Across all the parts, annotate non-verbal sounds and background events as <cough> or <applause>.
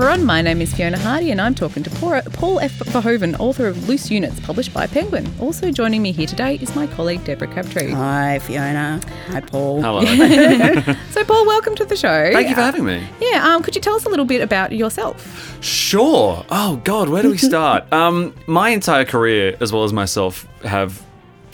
Hi everyone, my name is Fiona Hardy and I'm talking to Paul Paul F. Verhoeven, author of Loose Units, published by Penguin. Also joining me here today is my colleague Deborah Crabtree. Hi, Fiona. Hi, Paul. Hello. <laughs> <laughs> So Paul, welcome to the show. Thank you for having me. Yeah, um, could you tell us a little bit about yourself? Sure. Oh God, where do we start? um, my entire career, as well as myself, have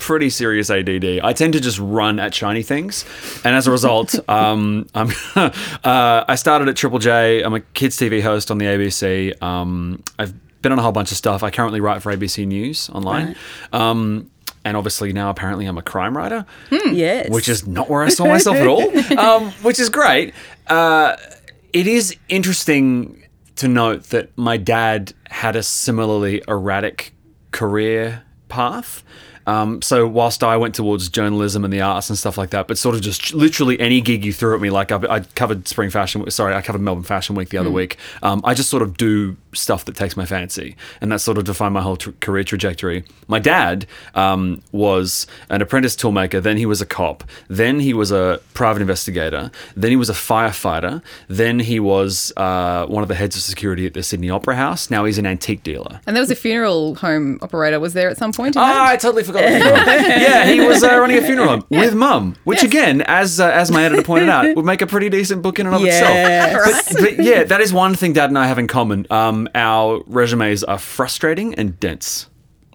pretty serious ADD. I tend to just run at shiny things, and as a result, <laughs> um, I'm <laughs> uh, I started at Triple J. I'm a kids TV host on the ABC. Um, I've been on a whole bunch of stuff. I currently write for ABC News online. Um, and obviously now apparently I'm a crime writer. Yes. which is not where I saw myself at all, <laughs> um, which is great. Uh, it is interesting to note that my dad had a similarly erratic career path. Um, so whilst I went towards journalism and the arts and stuff like that, but sort of just literally any gig you threw at me, like I, I covered Spring Fashion, sorry, I covered Melbourne Fashion Week the other week. Um, I just sort of do stuff that takes my fancy, and that sort of defined my whole tr- career trajectory. My dad um, was an apprentice toolmaker, then he was a cop, then he was a private investigator, then he was a firefighter, then he was uh, one of the heads of security at the Sydney Opera House. Now he's an antique dealer. And there was a funeral home operator. Was there at some point? In Ah. I totally forgot. the funeral <laughs> yeah, he was uh, running a funeral home with mum, which again, as uh, as my editor pointed out, would make a pretty decent book in and of Yes. itself. But, but yeah, that is one thing Dad and I have in common. Um, our resumes are frustrating and dense.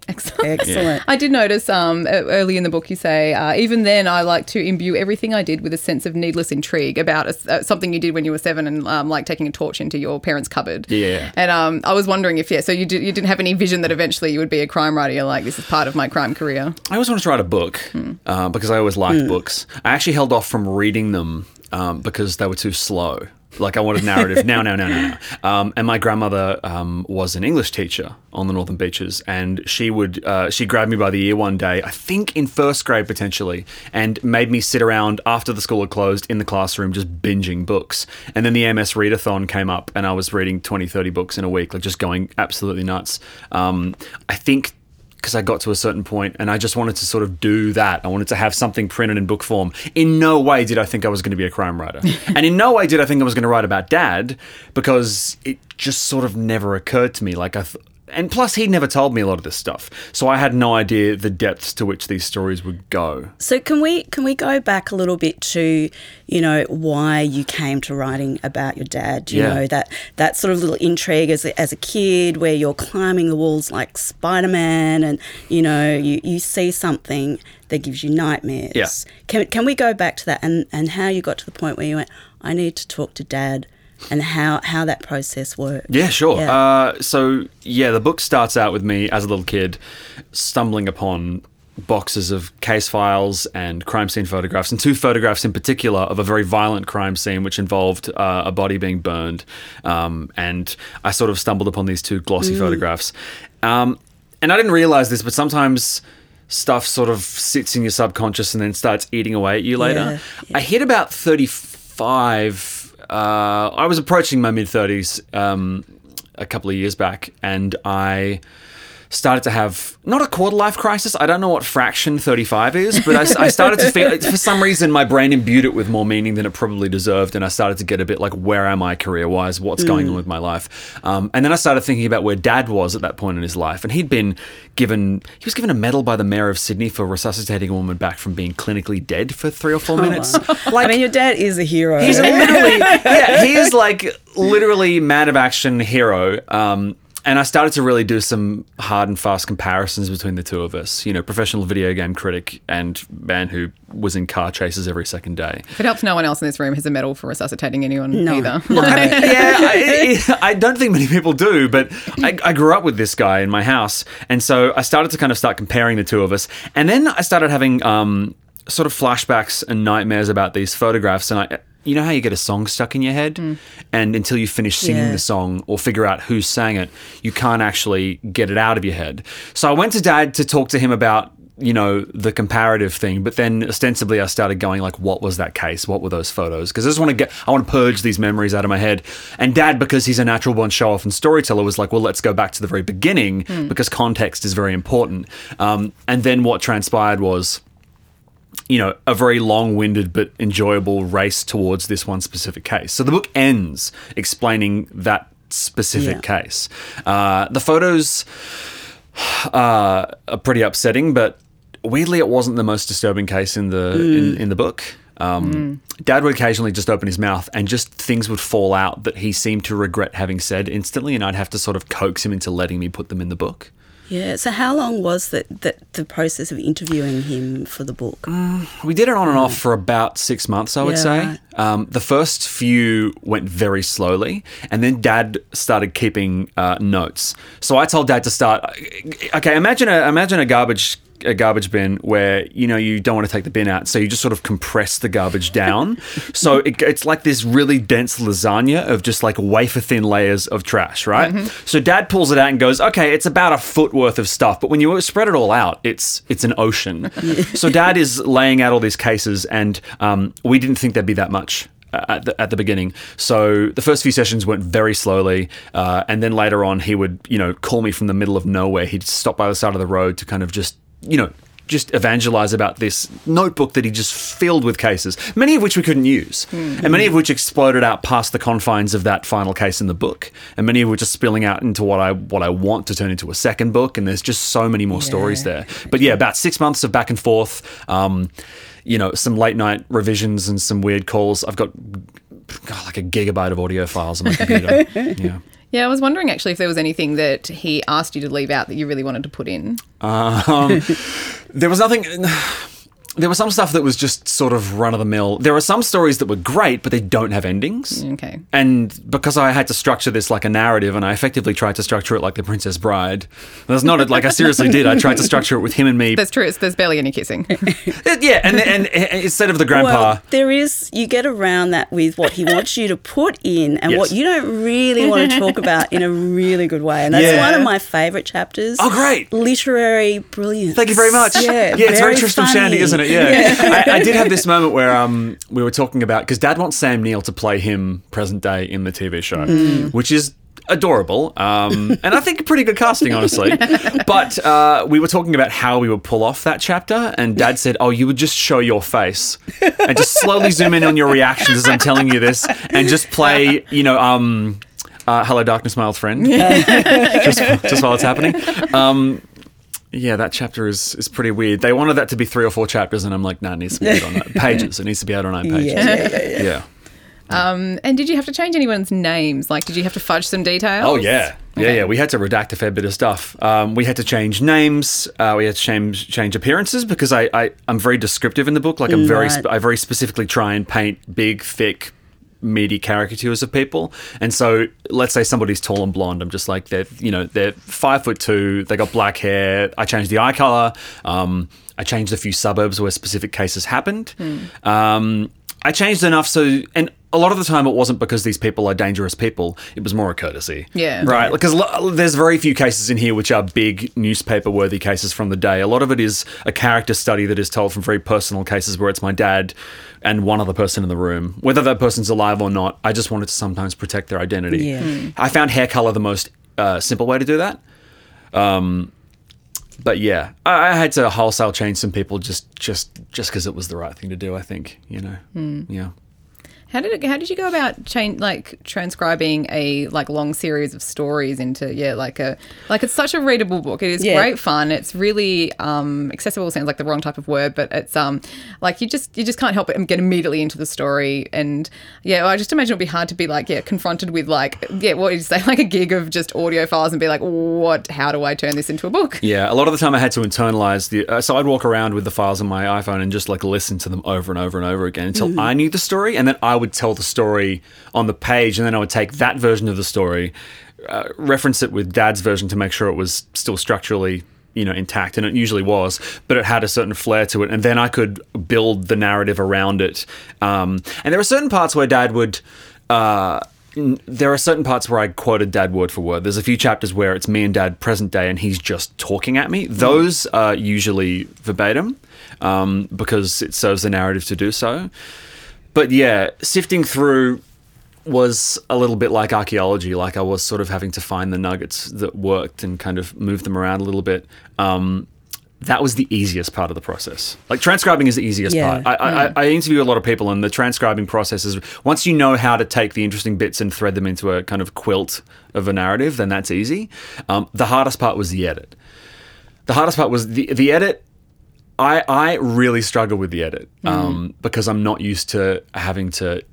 Excellent. Excellent. I did notice um, early in the book you say, uh, even then I like to imbue everything I did with a sense of needless intrigue about a, uh, something you did when you were seven and um, like taking a torch into your parents' cupboard. Yeah. And um, I was wondering if, yeah, so you, did, you didn't have any vision that eventually you would be a crime writer. You're like, this is part of my crime career. I always wanted to write a book uh, because I always liked books. I actually held off from reading them um, because they were too slow. Like I wanted narrative now, now, now, now, now. Um, and my grandmother um, was an English teacher on the Northern Beaches, and she would uh, she grabbed me by the ear one day, I think in first grade potentially, and made me sit around after the school had closed in the classroom just binging books. And then the MS Readathon came up, and I was reading 20, 30 books in a week, like just going absolutely nuts. Um, I think because I got to a certain point and I just wanted to sort of do that. I wanted to have something printed in book form. In no way did I think I was going to be a crime writer. <laughs> and in no way did I think I was going to write about dad because it just sort of never occurred to me. Like I. Th- and plus, he'd never told me a lot of this stuff, so I had no idea the depths to which these stories would go. So can we can we go back a little bit to, you know, why you came to writing about your dad? You Yeah. know that that sort of little intrigue as a, as a kid, where you're climbing the walls like Spider Man, and you know you, you see something that gives you nightmares. Yeah. Can can we go back to that and and how you got to the point where you went, I need to talk to dad, and how how that process worked? Yeah, sure. Yeah. Uh, so, yeah, the book starts out with me as a little kid stumbling upon boxes of case files and crime scene photographs, and two photographs in particular of a very violent crime scene which involved uh, a body being burned. Um, and I sort of stumbled upon these two glossy photographs. Um, and I didn't realize this, but sometimes stuff sort of sits in your subconscious and then starts eating away at you later. Yeah, I hit about 35. Uh, I was approaching my mid 30s um, a couple of years back, and I started to have not a quarter life crisis. I don't know what fraction 35 is, but I, I started to feel, for some reason, my brain imbued it with more meaning than it probably deserved. And I started to get a bit like, where am I career wise? What's going on with my life? Um, and then I started thinking about where dad was at that point in his life. And he'd been given, he was given a medal by the mayor of Sydney for resuscitating a woman back from being clinically dead for three or four minutes. Like, I mean, your dad is a hero. He's literally, <laughs> yeah, he is like literally man of action hero. Um, and I started to really do some hard and fast comparisons between the two of us. You know, professional video game critic and man who was in car chases every second day. If it helps, no one else in this room has a medal for resuscitating anyone No. either. No. <laughs> I mean, yeah, I, I don't think many people do, but I, I grew up with this guy in my house, and so I started to kind of start comparing the two of us, and then I started having um, sort of flashbacks and nightmares about these photographs, and I. You know how you get a song stuck in your head, and until you finish singing Yeah. the song or figure out who sang it, you can't actually get it out of your head. So I went to dad to talk to him about you know the comparative thing but then ostensibly i started going like what was that case? What were those photos? Because i just want to get i want to purge these memories out of my head. And dad because he's a natural born show off and storyteller was like well let's go back to the very beginning because context is very important. Um, and then what transpired was you know, a very long winded but enjoyable race towards this one specific case. So the book ends explaining that specific Yeah. case. Uh, the photos <sighs> uh, are pretty upsetting, but weirdly, it wasn't the most disturbing case in the in, in the book. Um, Dad would occasionally just open his mouth and just things would fall out that he seemed to regret having said instantly, and I'd have to sort of coax him into letting me put them in the book. Yeah. So how long was that that the process of interviewing him for the book? We did it on and off for about six months, I would Yeah, say. right. Um, the first few went very slowly, and then Dad started keeping uh, notes. So I told Dad to start. Okay, imagine a imagine a garbage a garbage bin where you know you don't want to take the bin out, so you just sort of compress the garbage down. <laughs> so it, it's like this really dense lasagna of just like wafer thin layers of trash, right? So Dad pulls it out and goes, "Okay, it's about a foot worth of stuff, but when you spread it all out, it's it's an ocean." <laughs> so Dad is laying out all these cases, and um, we didn't think there'd be that much at the, at the beginning. So the first few sessions went very slowly, uh, and then later on, he would you know call me from the middle of nowhere. He'd stop by the side of the road to kind of just you know just evangelize about this notebook that he just filled with cases, many of which we couldn't use, and many of which exploded out past the confines of that final case in the book, and many of which are spilling out into what I what I want to turn into a second book. And there's just so many more stories there. But yeah, about six months of back and forth. Um, you know, some late night revisions and some weird calls. I've got God, like a gigabyte of audio files on my computer. <laughs> yeah. Yeah, I was wondering actually if there was anything that he asked you to leave out that you really wanted to put in. Um, <laughs> there was nothing. There was some stuff that was just sort of run of the mill. There are some stories that were great, but they don't have endings. Okay. And because I had to structure this like a narrative, and I effectively tried to structure it like The Princess Bride. That's not it. Like I seriously did. I tried to structure it with him and me. That's true. It's, there's barely any kissing. <laughs> yeah, and, and, and instead of the grandpa. Well, there is you get around that with what he wants you to put in and Yes. what you don't really want to talk about in a really good way. And that's Yeah. one of my favourite chapters. Oh, great. Literary brilliance. Thank you very much. Yeah, yeah, it's very very Tristram. Shandy, isn't it? Yeah, I, I did have this moment where um we were talking about because Dad wants Sam Neill to play him present day in the TV show, Mm. which is adorable um and I think pretty good casting honestly. But uh, we were talking about how we would pull off that chapter, and Dad said, "Oh, you would just show your face and just slowly zoom in on your reactions as I'm telling you this, and just play, you know, um." Uh, Hello, darkness, my old friend. <laughs> just, just while it's happening. Um, yeah, that chapter is, is pretty weird. They wanted that to be three or four chapters, and I'm like, no, it needs to be eight or nine <laughs> pages. It needs to be out on nine pages. Yeah, yeah, yeah, yeah. Yeah. Um, and did you have to change anyone's names? Like, did you have to fudge some details? Oh yeah, yeah, yeah. We had to redact a fair bit of stuff. Um, we had to change names. Uh, we had to change change appearances because I, I I'm very descriptive in the book. Like I'm very sp- I very specifically try and paint big, thick, meaty caricatures of people. And so let's say somebody's tall and blonde. I'm just like they're you know they're five foot two. They got black hair. I changed the eye color. Um, I changed a few suburbs where specific cases happened. Um, I changed enough so and. A lot of the time, it wasn't because these people are dangerous people. It was more a courtesy. Yeah. Right. Because lo- there's very few cases in here which are big newspaper worthy cases from the day. A lot of it is a character study that is told from very personal cases where it's my dad and one other person in the room. Whether that person's alive or not, I just wanted to sometimes protect their identity. Yeah. Mm. I found hair color the most uh, simple way to do that. Um, but yeah, I, I had to wholesale change some people just just just because it was the right thing to do. I think you know. Hmm. Yeah. How did it, how did you go about change like transcribing a like long series of stories into yeah like a like it's such a readable book. It is Yeah. great fun. It's really um, accessible. Sounds like the wrong type of word, but it's um like you just you just can't help but get immediately into the story. And yeah, well, I just imagine it'd be hard to be like yeah confronted with like yeah what did you say <laughs> like a gig of just audio files and be like what how do I turn this into a book? Yeah, a lot of the time I had to internalize the. Uh, so I'd walk around with the files on my iPhone and just like listen to them over and over and over again until I knew the story, and then I would tell the story on the page, and then I would take that version of the story, uh, reference it with Dad's version to make sure it was still structurally. You know, intact, and it usually was, but it had a certain flair to it, and then I could build the narrative around it. Um, and there are certain parts where Dad would, uh, there are certain parts where I quoted Dad word for word. There's a few chapters where it's me and Dad present day, and he's just talking at me. Those are usually verbatim um, because it serves the narrative to do so. But yeah, sifting through was a little bit like archaeology. Like I was sort of having to find the nuggets that worked and kind of move them around a little bit. Um, that was the easiest part of the process. Like transcribing is the easiest Yeah. part. I, I, I interview a lot of people, and the transcribing process is once you know how to take the interesting bits and thread them into a kind of quilt of a narrative, then that's easy. Um, the hardest part was the edit. The hardest part was the the edit. I I really struggle with the edit um, because I'm not used to having to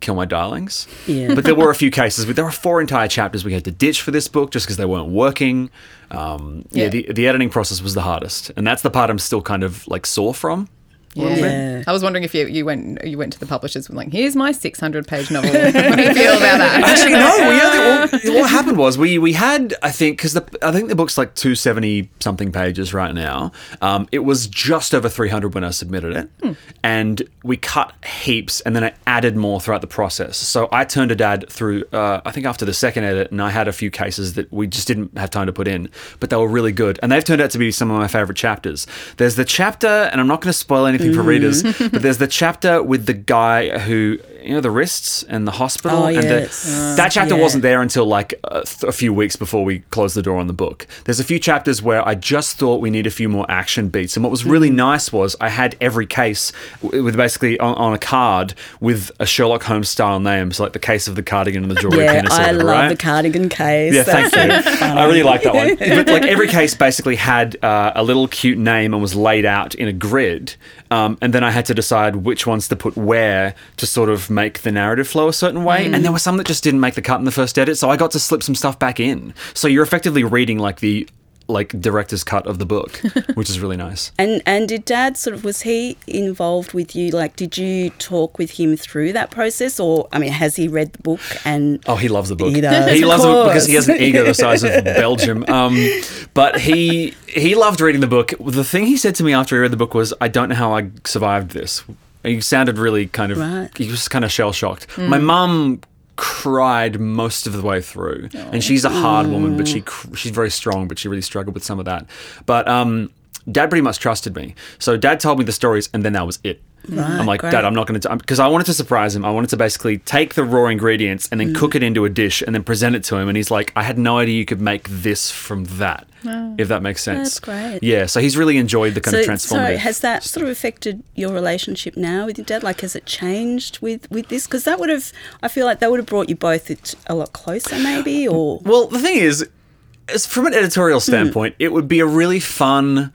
kill my darlings. Yeah. But there <laughs> were a few cases. There were four entire chapters we had to ditch for this book just because they weren't working. Um, yeah, Yeah. the the editing process was the hardest, and that's the part I'm still kind of like sore from. Yeah. Yeah. I was wondering if you, you went you went to the publishers with like, here's my 600 page novel. <laughs> what do you feel about that? Actually, no. We only, well, what <laughs> happened was we we had I think because the I think the book's like two seventy something pages right now. Um, it was just over three hundred when I submitted it, and we cut heaps, and then I added more throughout the process. So I turned to dad through uh, I think after the second edit, and I had a few cases that we just didn't have time to put in, but they were really good, and they've turned out to be some of my favorite chapters. There's the chapter, and I'm not going to spoil anything for readers, mm-hmm. but there's the chapter with the guy who you know the wrists and the hospital, Oh, and the, yes. that chapter yeah. wasn't there until like a, th- a few weeks before we closed the door on the book. There's a few chapters where I just thought we need a few more action beats, and what was really nice was I had every case w- with basically on, on a card with a Sherlock Holmes style name, so like the case of the cardigan and the jewelry Yeah. I love right? the cardigan case. Yeah, thank you. so. I really like that one. But like every <laughs> case basically had uh, a little cute name and was laid out in a grid, um, and then I had to decide which ones to put where to sort of make the narrative flow a certain way. And there were some that just didn't make the cut in the first edit, so I got to slip some stuff back in. So you're effectively reading like the like director's cut of the book, <laughs> which is really nice. And and did Dad sort of was he involved with you? Like, did you talk with him through that process, or I mean, has he read the book and? Oh, he loves the book. He does, He loves it because he has an ego the size of <laughs> Belgium. Um, but he he loved reading the book. The thing he said to me after he read the book was, "I don't know how I survived this." He sounded really kind of. Right. He was kind of shell shocked. My mum cried most of the way through, and she's a hard woman, but she she's very strong, but she really struggled with some of that. But um, Dad pretty much trusted me, so Dad told me the stories, and then that was it. I'm like, great. Dad, I'm not going to, because I wanted to surprise him. I wanted to basically take the raw ingredients and then cook it into a dish and then present it to him. And he's like, I had no idea you could make this from that, if that makes sense. That's great. Yeah, so he's really enjoyed the kind of So, transformative. so has that sort of affected your relationship now with your dad? Like, has it changed with with this? Because that would have, I feel like that would have brought you both a lot closer, maybe, or Well, the thing is, from an editorial Hmm. standpoint, it would be a really fun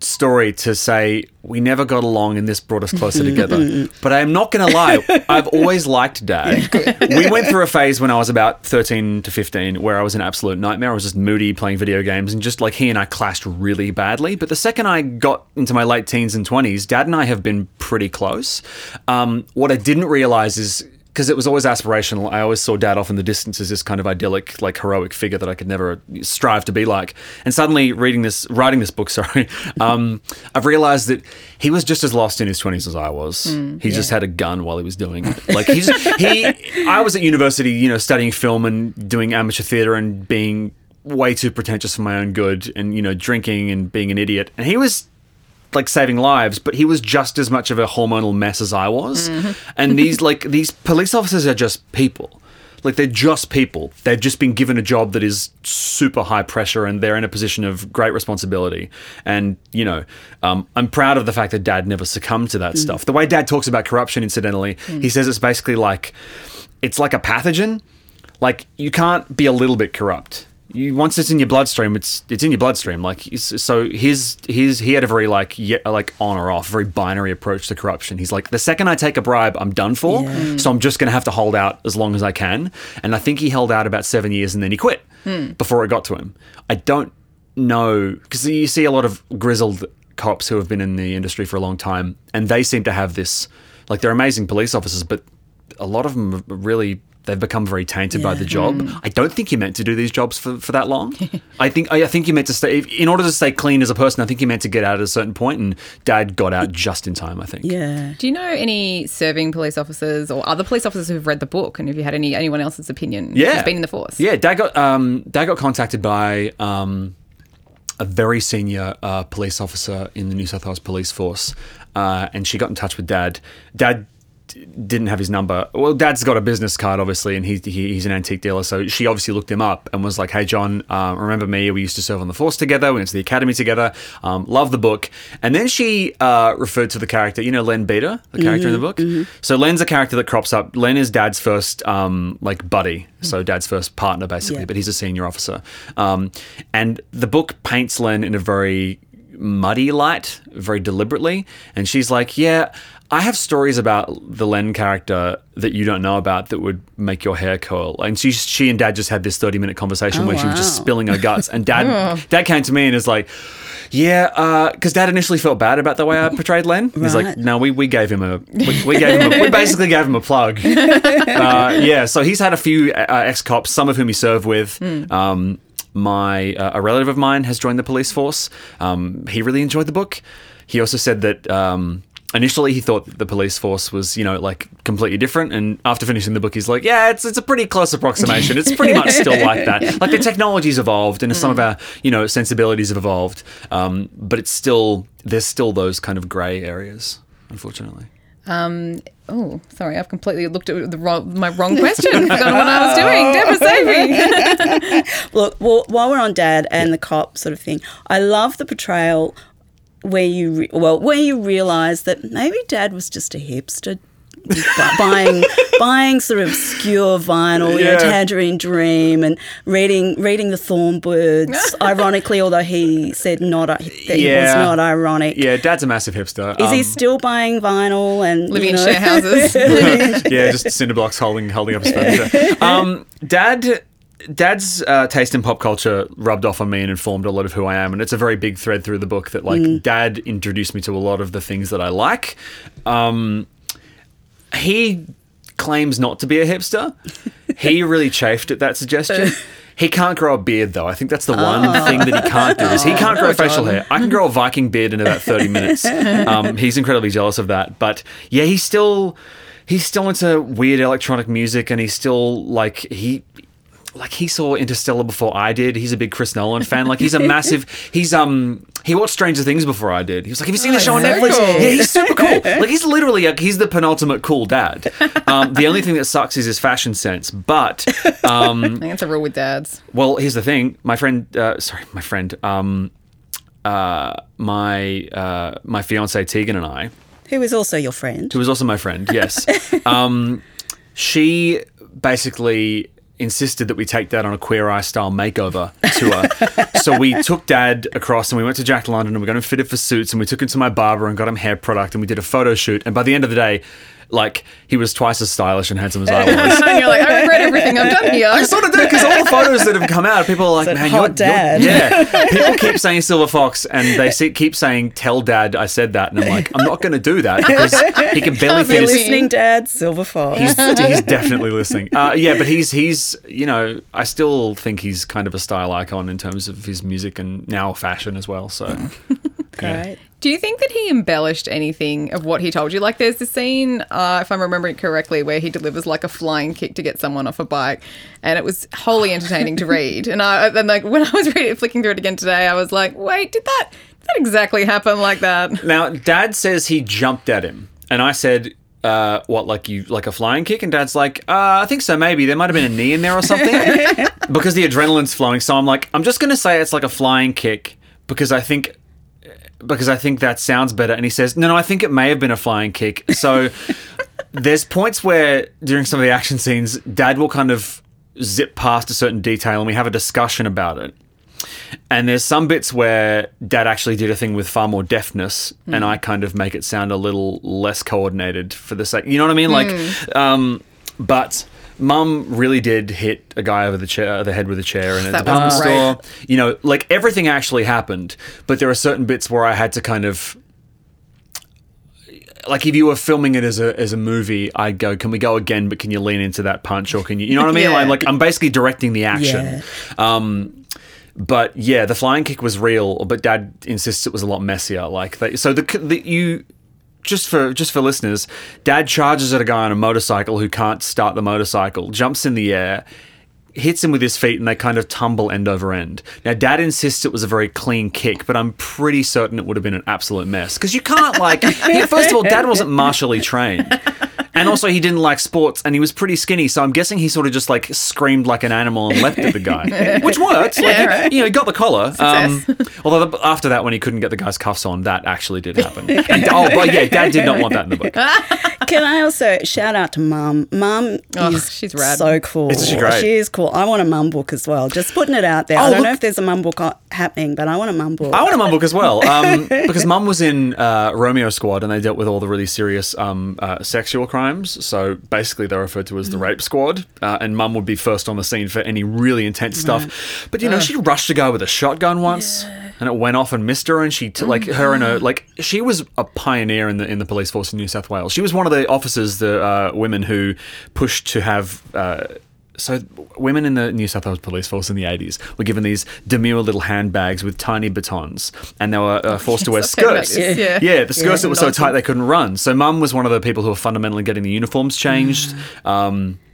story to say we never got along and this brought us closer together. <laughs> But I'm not going to lie, I've always liked Dad. we went through a phase when I was about 13 to 15 where I was an absolute nightmare. I was just moody playing video games and just like he and I clashed really badly. But the second I got into my late teens and 20s, Dad and I have been pretty close. Um, what I didn't realize is because it was always aspirational. I always saw dad off in the distance as this kind of idyllic, like heroic figure that I could never strive to be like. And suddenly, reading this, writing this book, <laughs> sorry, um, I've realized that he was just as lost in his twenties as I was. he just had a gun while he was doing it. Like he's he. <laughs> I was at university, you know, studying film and doing amateur theater and being way too pretentious for my own good, and you know, drinking and being an idiot. And he was like saving lives, but he was just as much of a hormonal mess as I was. Mm-hmm. And these <laughs> like these police officers are just people. Like they're just people. They've just been given a job that is super high pressure, and they're in a position of great responsibility. And you know, um, I'm proud of the fact that Dad never succumbed to that mm. stuff. The way Dad talks about corruption, incidentally, mm. he says it's basically like it's like a pathogen. Like you can't be a little bit corrupt. You, once it's in your bloodstream, it's it's in your bloodstream. Like so, his his he had a very like yeah, like on or off, very binary approach to corruption. He's like the second I take a bribe, I'm done for. So I'm just going to have to hold out as long as I can. And I think he held out about seven years, and then he quit hmm. before it got to him. I don't know because you see a lot of grizzled cops who have been in the industry for a long time, and they seem to have this like they're amazing police officers, but a lot of them are really they've become very tainted by the job. I don't think you're meant to do these jobs for, for that long. <laughs> I think I think you're meant to stay in order to stay clean as a person. I think you're meant to get out at a certain point, and Dad got out just in time. I think. yeah. Do you know any serving police officers or other police officers who've read the book? And have you had any anyone else's opinion Yeah, who's been in the force? Yeah, Dad got um, Dad got contacted by um, a very senior uh, police officer in the New South Wales Police Force, uh, and she got in touch with Dad. Dad d- didn't have his number. Well, Dad's got a business card, obviously, and he, he, he's an antique dealer. So she obviously looked him up and was like, "Hey, John, um, remember me? We used to serve on the force together. We went to the academy together. Um, love the book." And then she uh, referred to the character, you know, Len Beater, the character in the book. So Len's a character that crops up. Len is Dad's first um, like buddy, so Dad's first partner, basically. Yeah. But he's a senior officer, um, and the book paints Len in a very muddy light very deliberately. And she's like, Yeah, I have stories about the Len character that you don't know about that would make your hair curl. And she, she and dad just had this 30 minute conversation Oh, where she was just spilling her guts. And dad, <laughs> dad came to me and is like, yeah, because Dad initially felt bad about the way I portrayed Len. He's like, no, we, we gave him a we, we gave him a, we <laughs> basically gave him a plug. <laughs> uh, yeah, so he's had a few uh, ex cops, some of whom he served with. Um, my uh, a relative of mine has joined the police force. Um, he really enjoyed the book. He also said that um, initially he thought that the police force was you know like completely different, and after finishing the book, he's like, yeah, it's it's a pretty close approximation. It's pretty much <laughs> still like that. Like the technology's evolved, and some of our you know sensibilities have evolved, um, but it's still there's still those kind of grey areas, unfortunately. Oh, sorry, I've completely looked at the wrong, my wrong question. <laughs> Forgotten what I was doing. Deborah, save me. <laughs> Look, well, while we're on dad and the cop sort of thing, I love the portrayal where you re- well where you realise that maybe dad was just a hipster. buying <laughs> buying sort of obscure vinyl, you know, Tangerine Dream, and reading reading the Thornbirds. <laughs> ironically, although he said not that he was not ironic. Yeah, Dad's a massive hipster. Is he Um, still buying vinyl and Living you in know, share houses. <laughs> yeah, just cinder blocks holding holding up his furniture. Um, Dad. Dad's uh, taste in pop culture rubbed off on me and informed a lot of who I am, and it's a very big thread through the book that like Dad introduced me to a lot of the things that I like. Um, he claims not to be a hipster. He <laughs> really chafed at that suggestion. He can't grow a beard though. I think that's the one thing that he can't do is he can't grow facial hair. I can grow a Viking beard in about thirty minutes. <laughs> Um, he's incredibly jealous of that. But yeah, he's still he's still into weird electronic music, and he's still like he like he saw Interstellar before I did. He's a big Chris Nolan fan. Like he's a massive. <laughs> He's um he watched Stranger Things before I did. He was like, "Have you seen the show on Netflix?" cool. Yeah, he's super cool. <laughs> Like he's literally like he's the penultimate cool dad. Um, the only thing that sucks is his fashion sense. But um, <laughs> I think it's a rule with dads. well, here's the thing. My friend, uh, sorry, my friend, um, uh, my uh, my fiance Tegan and I, who is also your friend. who was also my friend, yes. um, she basically insisted that we take dad on a queer eye style makeover tour. <laughs> so we took dad across and we went to Jack London and we got him fitted for suits and we took him to my barber and got him hair product and we did a photo shoot. And by the end of the day, like he was twice as stylish and handsome as I was. <laughs> And you're like, I regret everything I've done here. I sort of do because all the photos that have come out, people are like, Said, "Man, you're, dad." you're yeah." <laughs> People keep saying Silver Fox, and they see, keep saying, "Tell Dad I said that," and I'm like, "I'm not going to do that because he can barely Can't fit You're listening, Dad. Silver Fox. He's, <laughs> he's definitely listening. Uh, yeah, but he's he's you know I still think he's kind of a style icon in terms of his music and now fashion as well. So yeah. Great. Do you think that he embellished anything of what he told you? Like, there's the scene, uh, if I'm remembering correctly, where he delivers like a flying kick to get someone off a bike, and it was wholly entertaining to <laughs> read. And I, and like when I was reading, flicking through it again today, I was like, wait, did that did that exactly happen like that? Now Dad says he jumped at him, and I said. Uh, what like you like a flying kick? And Dad's like, uh, I think so. Maybe there might have been a knee in there or something <laughs> because the adrenaline's flowing. So I'm like, I'm just gonna say it's like a flying kick because I think because I think that sounds better. And he says, No, no, I think it may have been a flying kick. So <laughs> there's points where during some of the action scenes, Dad will kind of zip past a certain detail and we have a discussion about it. And there's some bits where Dad actually did a thing with far more deftness, and I kind of make it sound a little less coordinated for the sake. You know what I mean? Like, um, but. Mum really did hit a guy over the chair, the head with a chair in a <laughs> That department store. You know, like everything actually happened, but there are certain bits where I had to kind of like if you were filming it as a as a movie, I'd go, "Can we go again? But can you lean into that punch, or can you, you know what I mean? <laughs> Yeah. Like, like I'm basically directing the action. Um, but yeah, the flying kick was real, but Dad insists it was a lot messier. Like, they, so the, the you just for just for listeners, Dad charges at a guy on a motorcycle who can't start the motorcycle, jumps in the air. Hits him with his feet and they kind of tumble end over end. Now, Dad insists it was a very clean kick, but I'm pretty certain it would have been an absolute mess. Because you can't, like, <laughs> first of all, Dad wasn't <laughs> martially trained. And also he didn't like sports, and he was pretty skinny. So I'm guessing he sort of just like screamed like an animal and leapt at the guy, <laughs> which worked. Like, Yeah, right. you know, he got the collar. Um, although the, after that, when he couldn't get the guy's cuffs on, that actually did happen. <laughs> And, oh, but yeah, Dad did not want that in the book. <laughs> Can I also shout out to Mum? Mum Oh, is she's rad. so cool. Isn't she great? She is cool. I want a Mum book as well. Just putting it out there. Oh, I don't look- know if there's a Mum book happening, but I want a Mum book. I want a mum book as well um, <laughs> because mum was in uh, Romeo Squad and they dealt with all the really serious um, uh, sexual crimes. So basically, they're referred to as the rape squad, uh, and mum would be first on the scene for any really intense stuff. But you know, she rushed a guy with a shotgun once. And it went off and missed her, and she t- like her and her like she was a pioneer in the in the police force in New South Wales. She was one of the officers, the uh, women who pushed to have uh, so women in the New South Wales Police Force in the 80s were given these demure little handbags with tiny batons and they were uh, forced to wear <laughs> skirts. yeah. Yeah, the skirts that were so tight they couldn't run. So mum was one of the people who were fundamentally getting the uniforms changed. Um, I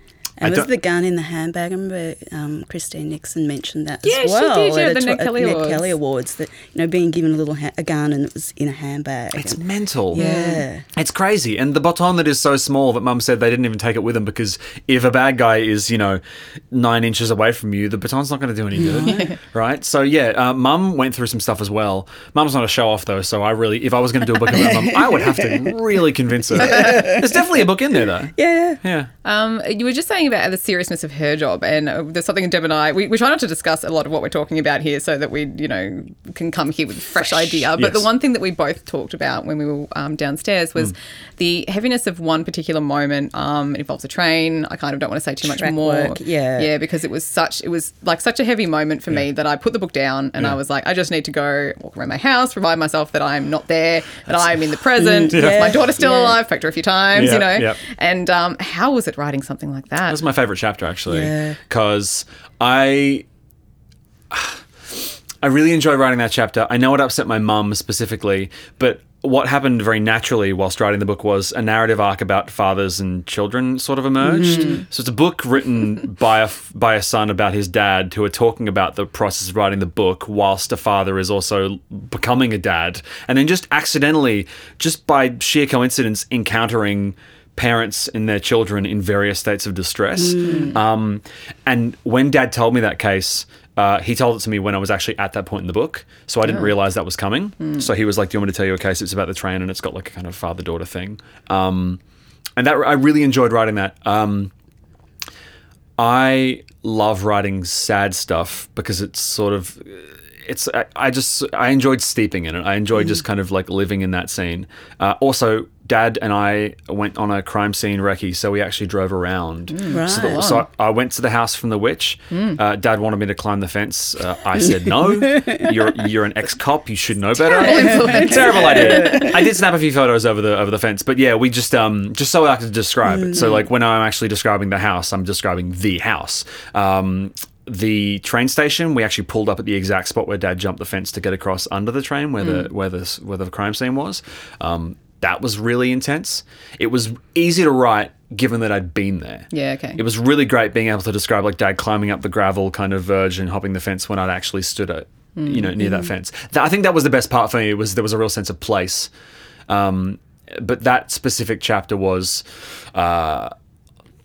and was the gun in the handbag? I remember um, Christine Nixon mentioned that Yeah, as she well. did, yeah, at the tw- Ned at Kelly Awards. Kelly Awards. That you know, being given a little ha- a gun and it was in a handbag. it's And- mental. yeah. It's crazy. And the baton that is so small that mum said they didn't even take it with them because if a bad guy is, you know, nine inches away from you, the baton's not going to do any good. <laughs> right? So, yeah, uh, mum went through some stuff as well. Mum's not a show off, though. So, I really, if I was going to do a book about mum, I would have to <laughs> really convince her. There's definitely a book in there, though. yeah. Yeah. Um, you were just saying about the seriousness of her job, and uh, there's something in Deb and I we, we try not to discuss a lot of what we're talking about here, so that we you know can come here with a fresh, idea. But Yes. the one thing that we both talked about when we were um, downstairs was Mm. the heaviness of one particular moment. Um, it involves a train. I kind of don't want to say too much Track more. work, yeah. yeah, because it was such it was like such a heavy moment for me that I put the book down and I was like, I just need to go walk around my house, remind myself that I'm not there, that I'm in the present. <laughs> Yeah. My daughter's still Yeah. alive. Pecked her a few times, Yeah, you know. yeah. And um, how was it writing something like that? That's my favorite chapter actually, Yeah. because I I really enjoy writing that chapter. I know it upset my mum specifically, but what happened very naturally whilst writing the book was a narrative arc about fathers and children sort of emerged. Mm-hmm. So it's a book written <laughs> by a by a son about his dad who are talking about the process of writing the book whilst a father is also becoming a dad, and then just accidentally, just by sheer coincidence, encountering parents and their children in various states of distress. Um, and when dad told me that case, uh, he told it to me when I was actually at that point in the book. So I didn't realize that was coming. So he was like, Do you want me to tell you a case? It's about the train and it's got like a kind of father daughter thing. Um, and that I really enjoyed writing that. Um, I love writing sad stuff because it's sort of it's I, I just I enjoyed steeping in it. I enjoyed just kind of like living in that scene. Uh, also, Dad and I went on a crime scene recce, so we actually drove around. So, the- Right. so I, I went to the house from the witch. Uh, Dad wanted me to climb the fence. Uh, I said no. you're you're an ex cop. You should know better. <laughs> Terrible idea. I did snap a few photos over the over the fence, but yeah, we just um just so I could describe it. So like when I'm actually describing the house, I'm describing the house. Um, the train station, we actually pulled up at the exact spot where Dad jumped the fence to get across under the train, where the where the where the crime scene was. Um, that was really intense. It was easy to write given that I'd been there. Yeah, okay. It was really great being able to describe like Dad climbing up the gravel kind of verge and hopping the fence when I'd actually stood at you know near that fence. Th- I think that was the best part for me. Was there was a real sense of place. Um, but that specific chapter was. Uh,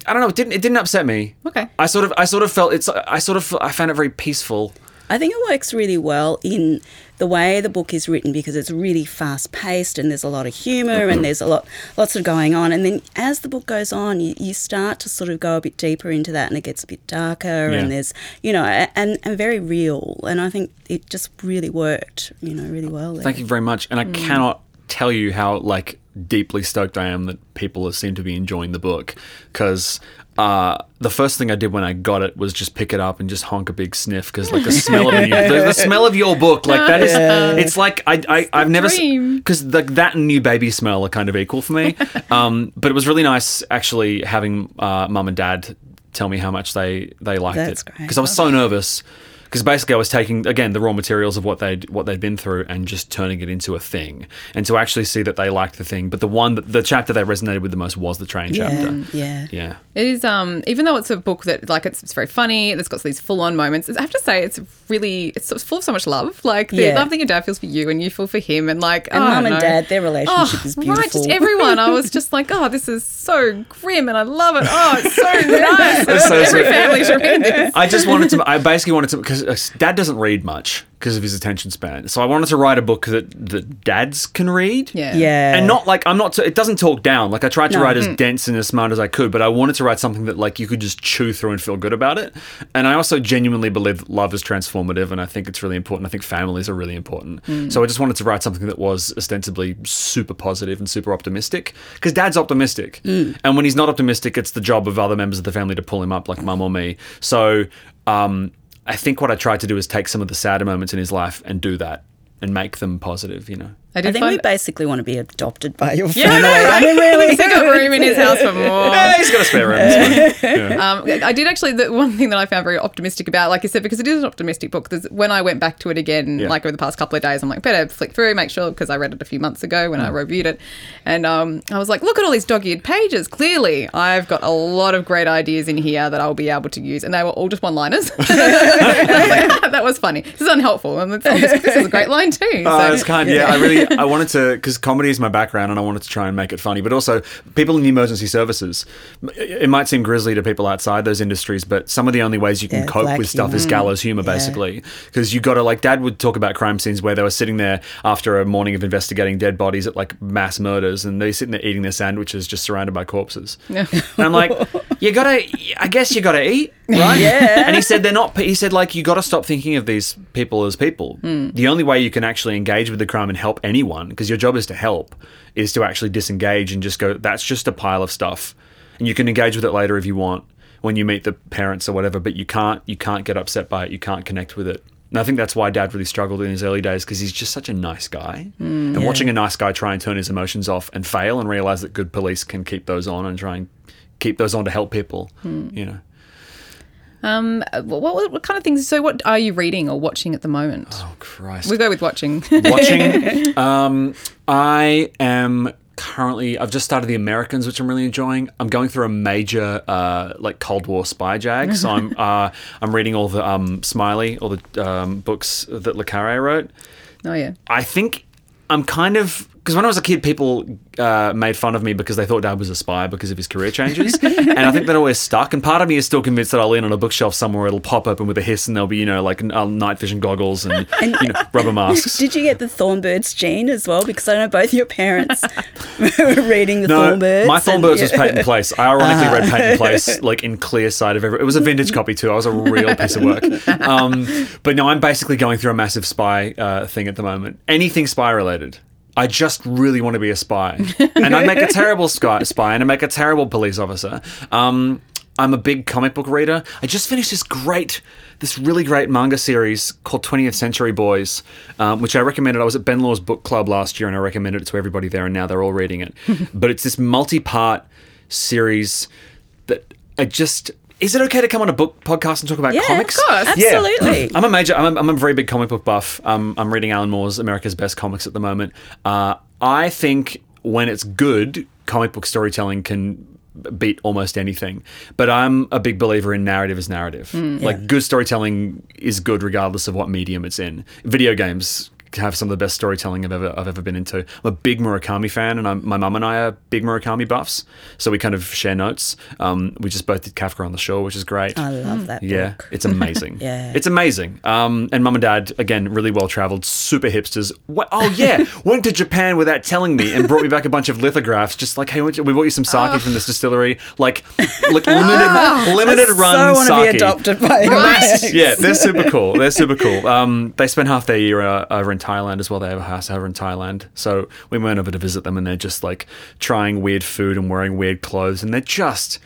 I don't know. It didn't. It didn't upset me. Okay. I sort of. I sort of felt. It's. I sort of. I found it very peaceful. I think it works really well in the way the book is written because it's really fast paced and there's a lot of humor and there's a lot lots of going on and then as the book goes on you, you start to sort of go a bit deeper into that and it gets a bit darker Yeah. and there's you know and, and very real and I think it just really worked you know really well there. Thank you very much. And I mm. cannot tell you how like deeply stoked I am that people seem to be enjoying the book because uh, the first thing I did when I got it was just pick it up and just honk a big sniff because like the smell of <laughs> the, the smell of your book like that is it's like I, I I've never because like that and new baby smell are kind of equal for me. <laughs> um, but it was really nice actually having uh, mum and dad tell me how much they they liked That's it. because I was so nervous because basically I was taking again the raw materials of what they would what they'd been through and just turning it into a thing, and to actually see that they liked the thing. But the one that the chapter they resonated with the most was the train Yeah, chapter. yeah. Yeah. It is, um, even though it's a book that, like, it's, it's very funny, it's got these full on moments. I have to say, it's really, it's full of so much love. Like, the Yeah. love that your dad feels for you and you feel for him. And, like, And oh, I mum and know. dad, their relationship Oh, is beautiful. Right, just everyone. I was just like, oh, this is so grim and I love it. Oh, it's so <laughs> nice. So Every sweet. family should read <laughs> this. I just wanted to. I basically wanted to because Uh, dad doesn't read much because of his attention span. So I wanted to write a book that that dads can read. Yeah. yeah. And not like I'm not. It doesn't talk down. Like I tried to No. write as mm-hmm. dense and as smart as I could, but I wanted to write something that like you could just chew through and feel good about it. And I also genuinely believe that love is transformative, and I think it's really important. I think families are really important. Mm. So I just wanted to write something that was ostensibly super positive and super optimistic because dad's optimistic, mm. and when he's not optimistic, it's the job of other members of the family to pull him up, like mum or me. So. Um, I think what I tried to do is take some of the sadder moments in his life and do that and make them positive, you know. I I think we basically want to be adopted by your Yeah, family. I I mean, right? really. He's got room in his house for more. Yeah, he's got a spare room. Yeah. Um, I did actually. The one thing that I found very optimistic about, like you said, because it is an optimistic book. There's, when I went back to it again, Yeah. like over the past couple of days, I'm like, better flick through, make sure because I read it a few months ago when I reviewed it, and um, I was like, look at all these dog-eared pages. Clearly, I've got a lot of great ideas in here that I'll be able to use, and they were all just one-liners. <laughs> <laughs> that was funny. This is unhelpful, and it's, this, this is a great line too. Oh, so- it's kind. Yeah, <laughs> I really, I wanted to because comedy is my background, and I wanted to try and make it funny. But also, people in the emergency services, it might seem grisly to people outside those industries, but some of the only ways you can Yeah, cope with stuff is gallows humor, Yeah. basically. Because you got to like, Dad would talk about crime scenes where they were sitting there after a morning of investigating dead bodies at like mass murders, and they're sitting there eating their sandwiches, just surrounded by corpses. Yeah. And I'm like, <laughs> you gotta, I guess you gotta eat, right? Yeah. And he said they're not. He said like you got to stop thinking of these people as people. Hmm. The only way you can actually engage with the crime and help anyone, because your job is to help, is to actually disengage and just go. That's just a pile of stuff, and you can engage with it later if you want when you meet the parents or whatever. But you can't. You can't get upset by it. You can't connect with it. And I think that's why Dad really struggled in his early days because he's just such a nice guy. Hmm, and watching a nice guy try and turn his emotions off and fail and realize that good police can keep those on and try and keep those on to help people. You know. Um, what, what, what kind of things? So, what are you reading or watching at the moment? Oh Christ! We go with watching. Watching. <laughs> um, I am currently. I've just started The Americans, which I'm really enjoying. I'm going through a major uh, like Cold War spy jag. So I'm <laughs> uh, I'm reading all the um, Smiley, all the um, books that Le Carre wrote. oh yeah. I think I'm kind of because when I was a kid, people uh, made fun of me because they thought Dad was a spy because of his career changes, <laughs> and I think that always stuck. And part of me is still convinced that I'll lean on a bookshelf somewhere, it'll pop open with a hiss, and there'll be you know like uh, night vision goggles and, <laughs> you know rubber masks. <laughs> Did you get the Thornbirds gene as well? Because I know both your parents were reading the Thornbirds. my and- Thornbirds was Peyton Place. I ironically Ah. read Peyton Place like in clear sight of every. It was a vintage copy too. I was a real piece of work. Um, but no, I'm basically going through a massive spy uh, thing at the moment. Anything spy related. I just really want to be a spy, <laughs> and I make a terrible sky, spy, and I make a terrible police officer. Um, I'm a big comic book reader. I just finished this great, this really great manga series called 20th Century Boys, um, which I recommended. I was at Ben Law's book club last year, and I recommended it to everybody there, and now they're all reading it. <laughs> but it's this multi-part series that I just. Is it okay to come on a book podcast and talk about Yeah, comics? of course. Yeah. Absolutely. <laughs> I'm a major. I'm a, I'm a very big comic book buff. Um, I'm reading Alan Moore's America's Best Comics at the moment. Uh, I think when it's good, comic book storytelling can beat almost anything. But I'm a big believer in narrative as narrative. Like good storytelling is good regardless of what medium it's in. Video games have some of the best storytelling I've ever I've ever been into. I'm a big Murakami fan, and I'm, my mum and I are big Murakami buffs, so we kind of share notes. Um, we just both did Kafka on the Shore, which is great. I love that Yeah, book. it's amazing. <laughs> Yeah. it's amazing. Um, and mum and dad again, really well traveled, super hipsters. Wha- oh yeah, <laughs> went to Japan without telling me and brought me back a bunch of lithographs. Just like, hey, we bought you some sake from this distillery. Like, like <laughs> limited, limited run so want to sake. be adopted by your Right. Yeah, they're super cool. They're super cool. Um, they spent half their year uh, over in Thailand as well. They have a house over in Thailand, so we went over to visit them, and they're just like trying weird food and wearing weird clothes, and they're just.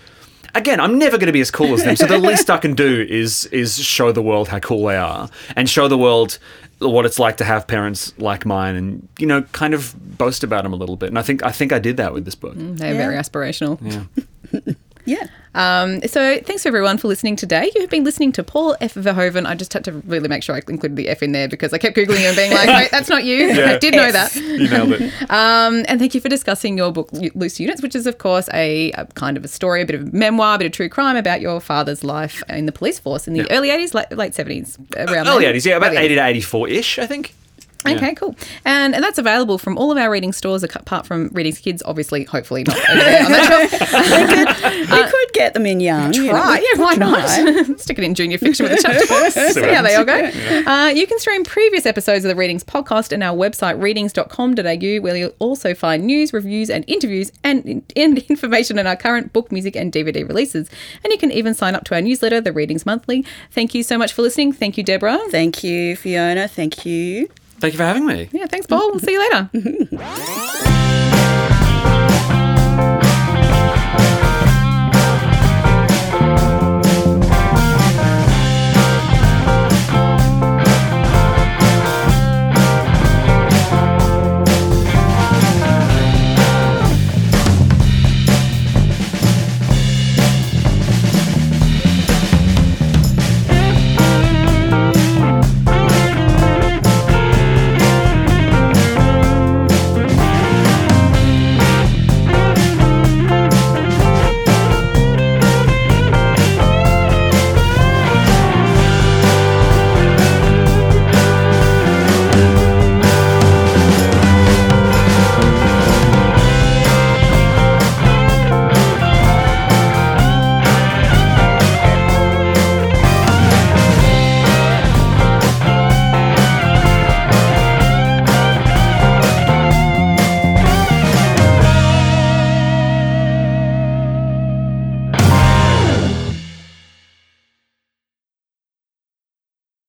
Again, I'm never going to be as cool as them. So the least I can do is is show the world how cool they are, and show the world what it's like to have parents like mine, and you know, kind of boast about them a little bit. And I think I think I did that with this book. Mm, they're very aspirational. Yeah. <laughs> Yeah. Um, so thanks everyone for listening today. You have been listening to Paul F. Verhoeven. I just had to really make sure I included the F in there because I kept googling and being like, "Wait, that's not you." <laughs> I did know that. You nailed it. Um, and thank you for discussing your book, Loose Units, which is, of course, a, a kind of a story, a bit of memoir, a bit of true crime about your father's life in the police force in the early 80s, late, late 70s, around Early then. 80s, yeah, about 80 to 84 ish, I think. Okay, cool. And, and that's available from all of our reading stores, apart from Reading Kids, obviously, hopefully not <laughs> over there on that shelf. we could get them in young. Try, we yeah, why try. not? <laughs> Stick it in junior fiction with a chapter box. <laughs> See how they all go. Uh, you can stream previous episodes of the Readings podcast on our website, readings.com.au, where you'll also find news, reviews, and interviews and, and information on our current book, music, and DVD releases. And you can even sign up to our newsletter, The Readings Monthly. Thank you so much for listening. Thank you, Deborah. Thank you, Fiona. Thank you. Thank you for having me. Yeah, thanks, Paul. we'll see you later. <laughs>